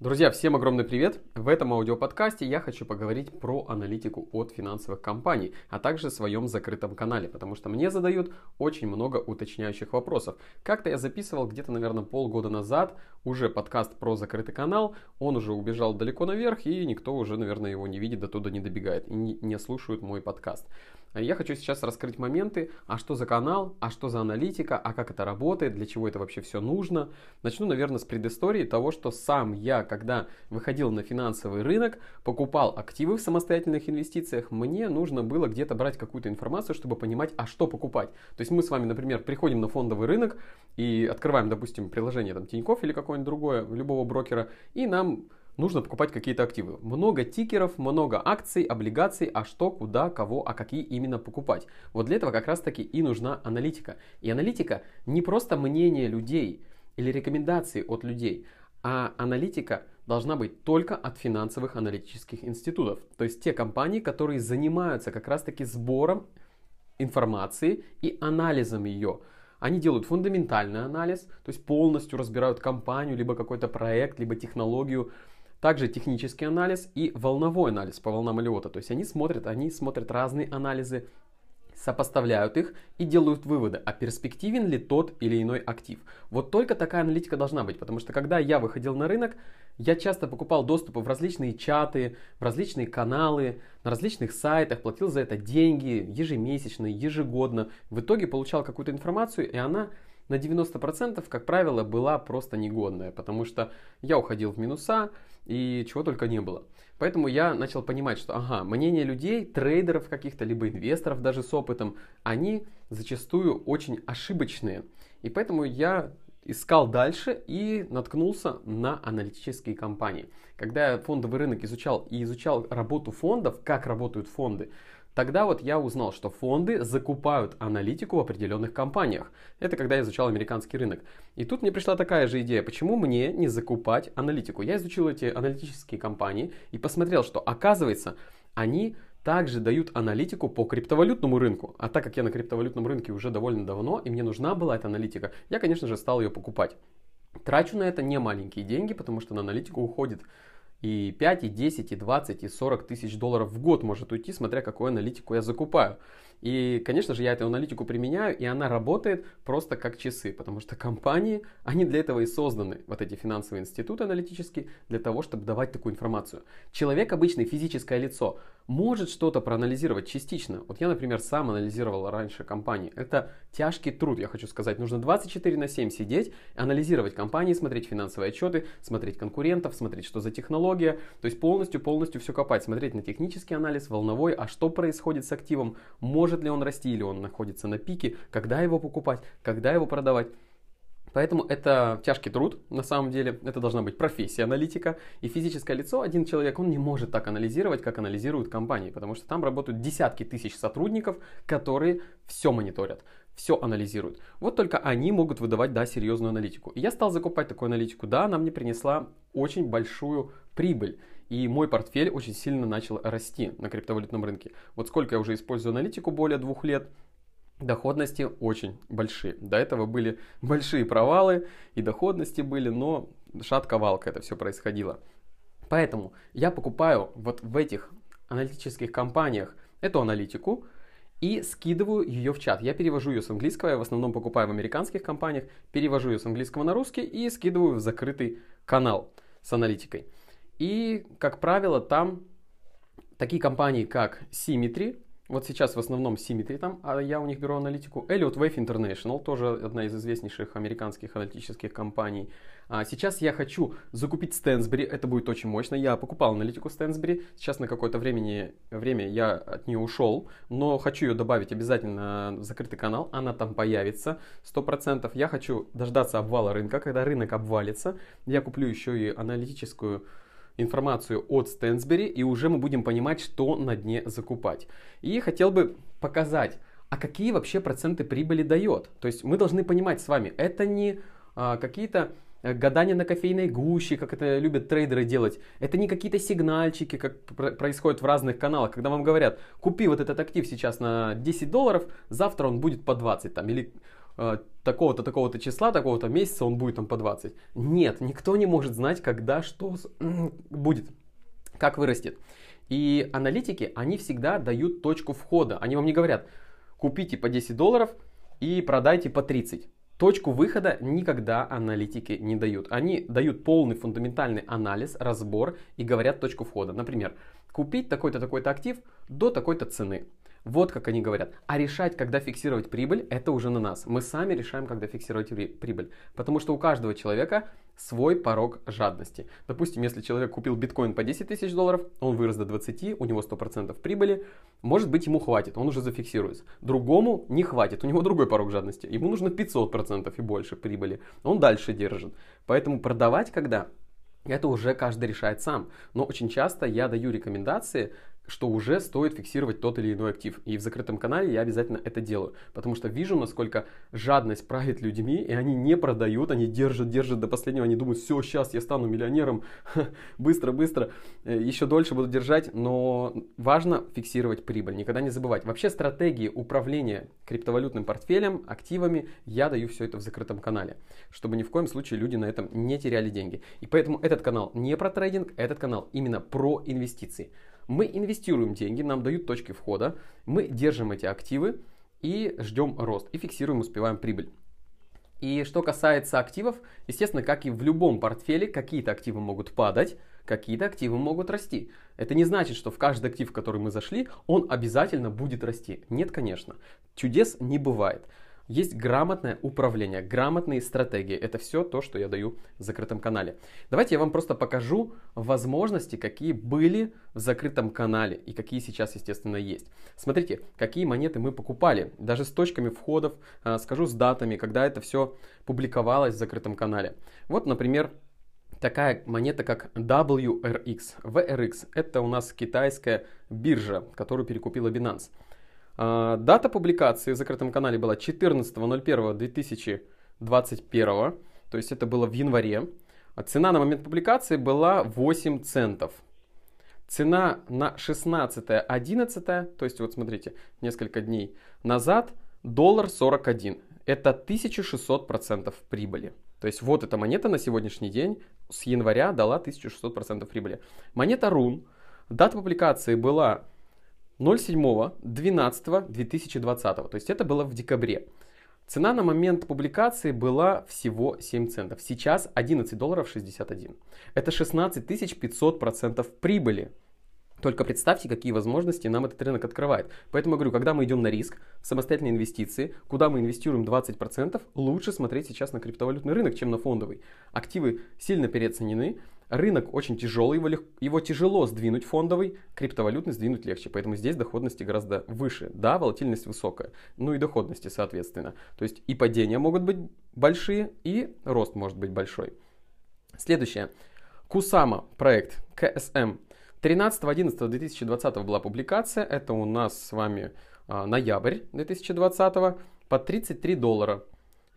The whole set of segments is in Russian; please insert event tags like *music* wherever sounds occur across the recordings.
Друзья, всем огромный привет! В этом аудиоподкасте я хочу поговорить про аналитику от финансовых компаний, а также в своем закрытом канале, потому что мне задают очень много уточняющих вопросов. Как-то я записывал где-то, наверное, полгода назад уже подкаст про закрытый канал, он уже убежал далеко наверх, и никто уже, наверное, его не видит, до туда не добегает и не, слушают мой подкаст. Я хочу сейчас раскрыть моменты, а что за канал, а что за аналитика, а как это работает, для чего это вообще все нужно. Начну, наверное, с предыстории того, что сам я, когда выходил на финансовый рынок, покупал активы в самостоятельных инвестициях, мне нужно было где-то брать какую-то информацию, чтобы понимать, а что покупать. То есть мы с вами, например, приходим на фондовый рынок и открываем, допустим, приложение там Тинькофф или какое-нибудь другое, любого брокера, и нам нужно покупать какие-то активы. Много тикеров, много акций, облигаций, а что, куда, кого, а какие именно покупать. Вот для этого как раз таки и нужна аналитика. И аналитика не просто мнение людей или рекомендации от людей, а аналитика должна быть только от финансовых аналитических институтов. То есть те компании, которые занимаются как раз таки сбором информации и анализом ее. Они делают фундаментальный анализ, то есть полностью разбирают компанию, либо какой-то проект, либо технологию, также технический анализ и волновой анализ по волнам Эллиота. То есть они смотрят, они смотрят разные анализы, сопоставляют их и делают выводы, а перспективен ли тот или иной актив. Вот только такая аналитика должна быть, потому что когда я выходил на рынок, я часто покупал доступы в различные чаты, в различные каналы, на различных сайтах, платил за это деньги ежемесячно, ежегодно. В итоге получал какую-то информацию, и она на 90% как правило была просто негодная, потому что я уходил в минуса и чего только не было. Поэтому я начал понимать, что ага, мнение людей, трейдеров каких-то, либо инвесторов даже с опытом, они зачастую очень ошибочные. И поэтому я искал дальше и наткнулся на аналитические компании. Когда я фондовый рынок изучал и изучал работу фондов, как работают фонды, Тогда вот я узнал, что фонды закупают аналитику в определенных компаниях. Это когда я изучал американский рынок. И тут мне пришла такая же идея, почему мне не закупать аналитику. Я изучил эти аналитические компании и посмотрел, что оказывается, они также дают аналитику по криптовалютному рынку. А так как я на криптовалютном рынке уже довольно давно, и мне нужна была эта аналитика, я, конечно же, стал ее покупать. Трачу на это не маленькие деньги, потому что на аналитику уходит и 5, и 10, и 20, и 40 тысяч долларов в год может уйти, смотря какую аналитику я закупаю. И, конечно же, я эту аналитику применяю, и она работает просто как часы, потому что компании, они для этого и созданы, вот эти финансовые институты аналитические, для того, чтобы давать такую информацию. Человек, обычный физическое лицо, может что-то проанализировать частично. Вот я, например, сам анализировал раньше компании. Это тяжкий труд, я хочу сказать. Нужно 24 на 7 сидеть, анализировать компании, смотреть финансовые отчеты, смотреть конкурентов, смотреть, что за технология. То есть полностью-полностью все копать, смотреть на технический анализ, волновой, а что происходит с активом, может ли он расти или он находится на пике, когда его покупать, когда его продавать. Поэтому это тяжкий труд, на самом деле. Это должна быть профессия аналитика. И физическое лицо, один человек, он не может так анализировать, как анализируют компании. Потому что там работают десятки тысяч сотрудников, которые все мониторят, все анализируют. Вот только они могут выдавать, да, серьезную аналитику. И я стал закупать такую аналитику. Да, она мне принесла очень большую прибыль. И мой портфель очень сильно начал расти на криптовалютном рынке. Вот сколько я уже использую аналитику, более двух лет – доходности очень большие. До этого были *laughs* большие провалы и доходности были, но шатка-валка это все происходило. Поэтому я покупаю вот в этих аналитических компаниях эту аналитику и скидываю ее в чат. Я перевожу ее с английского, я в основном покупаю в американских компаниях, перевожу ее с английского на русский и скидываю в закрытый канал с аналитикой. И, как правило, там такие компании, как Symmetry, вот сейчас в основном Symmetry там, а я у них беру аналитику. Elliott Wave International, тоже одна из известнейших американских аналитических компаний. А сейчас я хочу закупить Stansberry, это будет очень мощно. Я покупал аналитику Stansberry, сейчас на какое-то времени, время я от нее ушел, но хочу ее добавить обязательно в закрытый канал, она там появится 100%. Я хочу дождаться обвала рынка, когда рынок обвалится, я куплю еще и аналитическую информацию от Стэнсбери, и уже мы будем понимать, что на дне закупать. И хотел бы показать, а какие вообще проценты прибыли дает. То есть мы должны понимать с вами, это не а, какие-то э, гадания на кофейной гуще, как это любят трейдеры делать. Это не какие-то сигнальчики, как происходит в разных каналах, когда вам говорят, купи вот этот актив сейчас на 10 долларов, завтра он будет по 20 там, или такого-то, такого-то числа, такого-то месяца он будет там по 20. Нет, никто не может знать, когда что будет, как вырастет. И аналитики, они всегда дают точку входа. Они вам не говорят, купите по 10 долларов и продайте по 30. Точку выхода никогда аналитики не дают. Они дают полный фундаментальный анализ, разбор и говорят точку входа. Например, купить такой-то такой-то актив до такой-то цены. Вот как они говорят. А решать, когда фиксировать прибыль, это уже на нас. Мы сами решаем, когда фиксировать прибыль. Потому что у каждого человека свой порог жадности. Допустим, если человек купил биткоин по 10 тысяч долларов, он вырос до 20, у него 100% прибыли, может быть ему хватит, он уже зафиксируется. Другому не хватит, у него другой порог жадности, ему нужно 500% и больше прибыли, он дальше держит. Поэтому продавать когда? Это уже каждый решает сам. Но очень часто я даю рекомендации, что уже стоит фиксировать тот или иной актив. И в закрытом канале я обязательно это делаю, потому что вижу, насколько жадность правит людьми, и они не продают, они держат, держат до последнего, они думают, все, сейчас я стану миллионером, *laughs* быстро, быстро, э, еще дольше буду держать, но важно фиксировать прибыль, никогда не забывать. Вообще стратегии управления криптовалютным портфелем, активами, я даю все это в закрытом канале, чтобы ни в коем случае люди на этом не теряли деньги. И поэтому этот канал не про трейдинг, этот канал именно про инвестиции. Мы инвестируем деньги, нам дают точки входа, мы держим эти активы и ждем рост, и фиксируем, успеваем прибыль. И что касается активов, естественно, как и в любом портфеле, какие-то активы могут падать, какие-то активы могут расти. Это не значит, что в каждый актив, в который мы зашли, он обязательно будет расти. Нет, конечно. Чудес не бывает. Есть грамотное управление, грамотные стратегии. Это все то, что я даю в закрытом канале. Давайте я вам просто покажу возможности, какие были в закрытом канале и какие сейчас, естественно, есть. Смотрите, какие монеты мы покупали, даже с точками входов, а, скажу с датами, когда это все публиковалось в закрытом канале. Вот, например, такая монета, как WRX. VRX – это у нас китайская биржа, которую перекупила Binance. А, дата публикации в закрытом канале была 14.01.2021, то есть это было в январе. А цена на момент публикации была 8 центов. Цена на 16.11, то есть вот смотрите, несколько дней назад, доллар 41. Это 1600% прибыли. То есть вот эта монета на сегодняшний день с января дала 1600% прибыли. Монета RUN, дата публикации была 07.12.2020, то есть это было в декабре. Цена на момент публикации была всего 7 центов. Сейчас 11 долларов 61. Это 16 500 процентов прибыли. Только представьте, какие возможности нам этот рынок открывает. Поэтому я говорю, когда мы идем на риск, самостоятельные инвестиции, куда мы инвестируем 20%, лучше смотреть сейчас на криптовалютный рынок, чем на фондовый. Активы сильно переоценены, Рынок очень тяжелый, его, его тяжело сдвинуть фондовый, криптовалютный сдвинуть легче, поэтому здесь доходности гораздо выше. Да, волатильность высокая, ну и доходности соответственно. То есть и падения могут быть большие, и рост может быть большой. Следующее. Кусама проект КСМ. 13.11.2020 была публикация, это у нас с вами а, ноябрь 2020 по 33 доллара.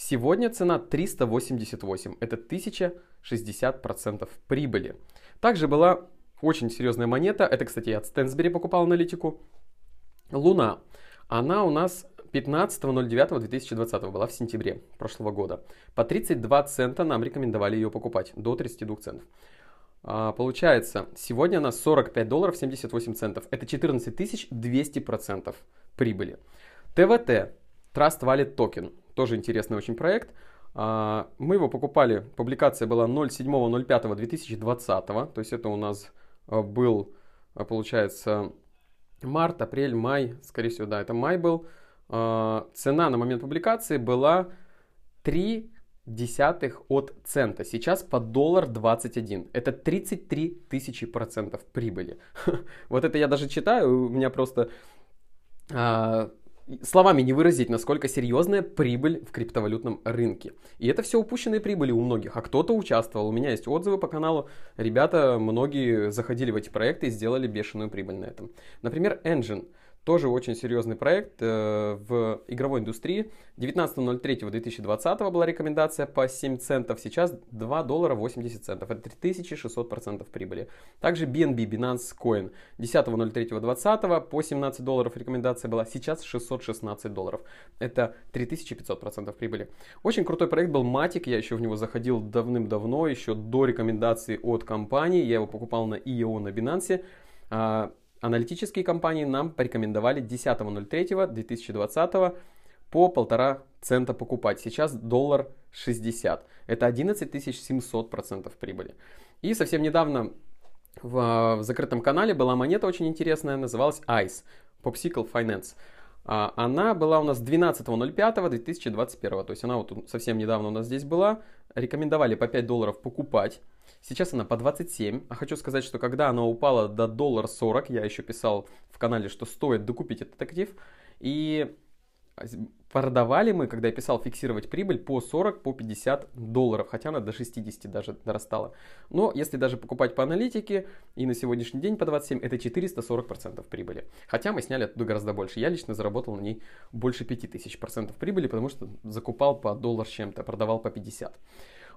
Сегодня цена 388, это 1060% прибыли. Также была очень серьезная монета, это, кстати, я от Стэнсбери покупал аналитику. Луна, она у нас 15.09.2020 была в сентябре прошлого года. По 32 цента нам рекомендовали ее покупать, до 32 центов. А, получается, сегодня она 45 долларов 78 центов. Это 14 200 процентов прибыли. ТВТ, Trust Wallet Token, тоже интересный очень проект. А, мы его покупали, публикация была 07.05.2020, то есть это у нас а, был, а, получается, март, апрель, май, скорее всего, да, это май был. Цена на момент публикации была 3 десятых от цента. Сейчас по доллар 21. Это 33 тысячи процентов прибыли. *laughs* Вот это я даже читаю, у меня просто словами не выразить, насколько серьезная прибыль в криптовалютном рынке. И это все упущенные прибыли у многих, а кто-то участвовал. У меня есть отзывы по каналу. Ребята, многие заходили в эти проекты и сделали бешеную прибыль на этом. Например, Engine. Тоже очень серьезный проект э, в игровой индустрии. 19.03.2020 была рекомендация по 7 центов, сейчас 2 доллара 80 центов. Это 3600% прибыли. Также BNB, Binance Coin. 10.03.20 по 17 долларов рекомендация была, сейчас 616 долларов. Это 3500% прибыли. Очень крутой проект был Matic, я еще в него заходил давным-давно, еще до рекомендации от компании. Я его покупал на IEO на Binance. А, аналитические компании нам порекомендовали 10.03.2020 по полтора цента покупать. Сейчас доллар 60. Это 11 700 процентов прибыли. И совсем недавно в, в закрытом канале была монета очень интересная, называлась ICE, Popsicle Finance. А, она была у нас 12.05.2021, то есть она вот совсем недавно у нас здесь была. Рекомендовали по 5 долларов покупать. Сейчас она по 27. А хочу сказать, что когда она упала до доллара 40, я еще писал в канале, что стоит докупить этот актив. И продавали мы, когда я писал фиксировать прибыль, по 40, по 50 долларов, хотя она до 60 даже дорастала. Но если даже покупать по аналитике, и на сегодняшний день по 27, это 440% прибыли. Хотя мы сняли оттуда гораздо больше. Я лично заработал на ней больше 5000% прибыли, потому что закупал по доллар чем-то, продавал по 50.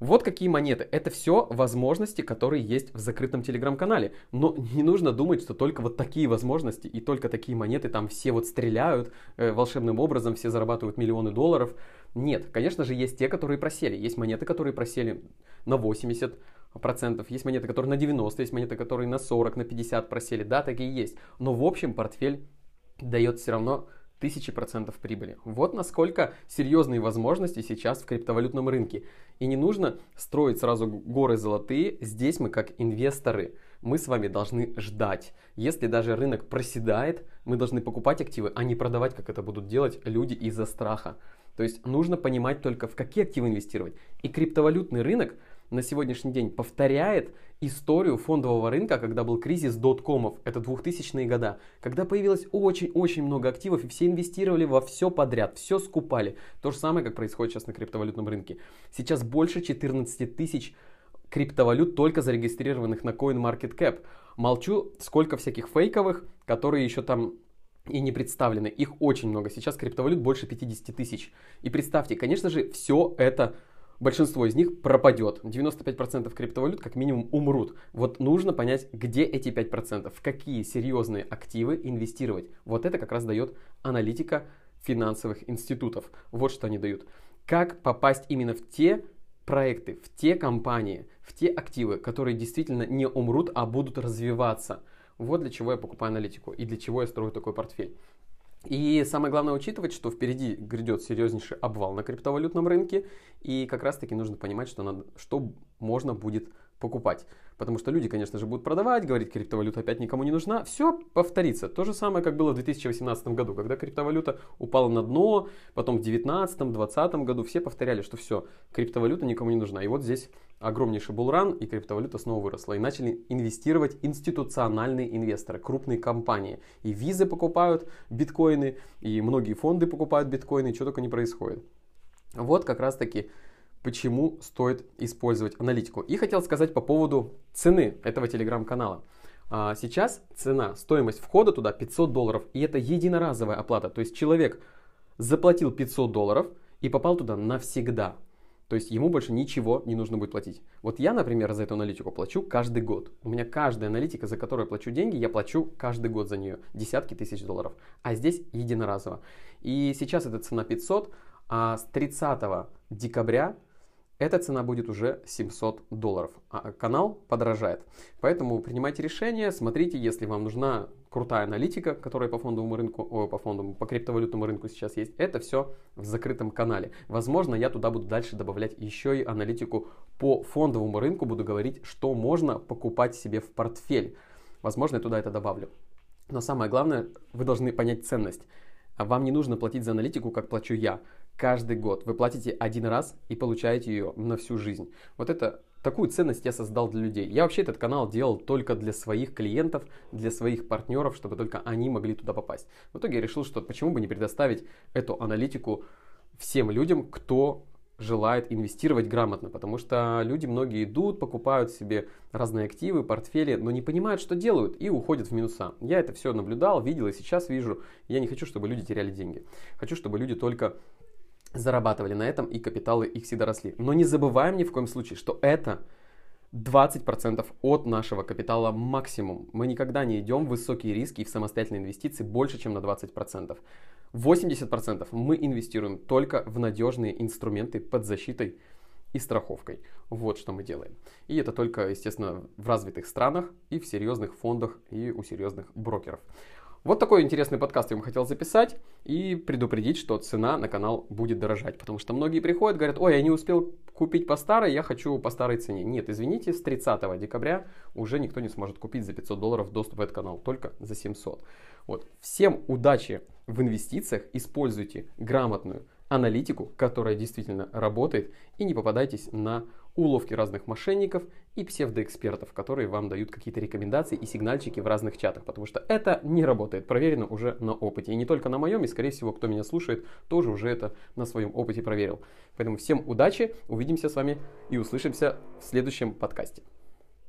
Вот какие монеты. Это все возможности, которые есть в закрытом телеграм-канале. Но не нужно думать, что только вот такие возможности и только такие монеты там все вот стреляют э, волшебным образом, все зарабатывают миллионы долларов. Нет, конечно же, есть те, которые просели. Есть монеты, которые просели на 80, процентов, есть монеты, которые на 90, есть монеты, которые на 40, на 50 просели, да, такие есть. Но в общем портфель дает все равно тысячи процентов прибыли. Вот насколько серьезные возможности сейчас в криптовалютном рынке. И не нужно строить сразу горы золотые. Здесь мы как инвесторы, мы с вами должны ждать. Если даже рынок проседает, мы должны покупать активы, а не продавать, как это будут делать люди из-за страха. То есть нужно понимать только в какие активы инвестировать. И криптовалютный рынок на сегодняшний день повторяет историю фондового рынка, когда был кризис доткомов, это 2000-е года, когда появилось очень-очень много активов и все инвестировали во все подряд, все скупали. То же самое, как происходит сейчас на криптовалютном рынке. Сейчас больше 14 тысяч криптовалют только зарегистрированных на CoinMarketCap. Молчу, сколько всяких фейковых, которые еще там и не представлены. Их очень много. Сейчас криптовалют больше 50 тысяч. И представьте, конечно же, все это большинство из них пропадет. 95% криптовалют как минимум умрут. Вот нужно понять, где эти 5%, в какие серьезные активы инвестировать. Вот это как раз дает аналитика финансовых институтов. Вот что они дают. Как попасть именно в те проекты, в те компании, в те активы, которые действительно не умрут, а будут развиваться. Вот для чего я покупаю аналитику и для чего я строю такой портфель. И самое главное учитывать, что впереди грядет серьезнейший обвал на криптовалютном рынке, и как раз таки нужно понимать, что, надо, что можно будет покупать. Потому что люди, конечно же, будут продавать, говорить, криптовалюта опять никому не нужна. Все повторится. То же самое, как было в 2018 году, когда криптовалюта упала на дно, потом в 2019, 2020 году все повторяли, что все, криптовалюта никому не нужна. И вот здесь огромнейший булран, и криптовалюта снова выросла. И начали инвестировать институциональные инвесторы, крупные компании. И визы покупают биткоины, и многие фонды покупают биткоины, и что только не происходит. Вот как раз таки почему стоит использовать аналитику. И хотел сказать по поводу цены этого телеграм-канала. А, сейчас цена, стоимость входа туда 500 долларов, и это единоразовая оплата. То есть человек заплатил 500 долларов и попал туда навсегда. То есть ему больше ничего не нужно будет платить. Вот я, например, за эту аналитику плачу каждый год. У меня каждая аналитика, за которую я плачу деньги, я плачу каждый год за нее. Десятки тысяч долларов. А здесь единоразово. И сейчас эта цена 500, а с 30 декабря эта цена будет уже 700 долларов. А канал подорожает. Поэтому принимайте решение, смотрите, если вам нужна крутая аналитика, которая по фондовому рынку, о, по фондовому, по криптовалютному рынку сейчас есть, это все в закрытом канале. Возможно, я туда буду дальше добавлять еще и аналитику по фондовому рынку, буду говорить, что можно покупать себе в портфель. Возможно, я туда это добавлю. Но самое главное, вы должны понять ценность. Вам не нужно платить за аналитику, как плачу я каждый год. Вы платите один раз и получаете ее на всю жизнь. Вот это такую ценность я создал для людей. Я вообще этот канал делал только для своих клиентов, для своих партнеров, чтобы только они могли туда попасть. В итоге я решил, что почему бы не предоставить эту аналитику всем людям, кто желает инвестировать грамотно, потому что люди многие идут, покупают себе разные активы, портфели, но не понимают, что делают и уходят в минуса. Я это все наблюдал, видел и сейчас вижу. Я не хочу, чтобы люди теряли деньги. Хочу, чтобы люди только зарабатывали на этом и капиталы их всегда росли. Но не забываем ни в коем случае, что это 20% от нашего капитала максимум. Мы никогда не идем в высокие риски и в самостоятельные инвестиции больше, чем на 20%. 80% мы инвестируем только в надежные инструменты под защитой и страховкой. Вот что мы делаем. И это только, естественно, в развитых странах и в серьезных фондах и у серьезных брокеров. Вот такой интересный подкаст я вам хотел записать и предупредить, что цена на канал будет дорожать. Потому что многие приходят, говорят, ой, я не успел купить по старой, я хочу по старой цене. Нет, извините, с 30 декабря уже никто не сможет купить за 500 долларов доступ в этот канал, только за 700. Вот. Всем удачи в инвестициях, используйте грамотную аналитику, которая действительно работает, и не попадайтесь на уловки разных мошенников и псевдоэкспертов, которые вам дают какие-то рекомендации и сигнальчики в разных чатах, потому что это не работает, проверено уже на опыте. И не только на моем, и скорее всего, кто меня слушает, тоже уже это на своем опыте проверил. Поэтому всем удачи, увидимся с вами и услышимся в следующем подкасте.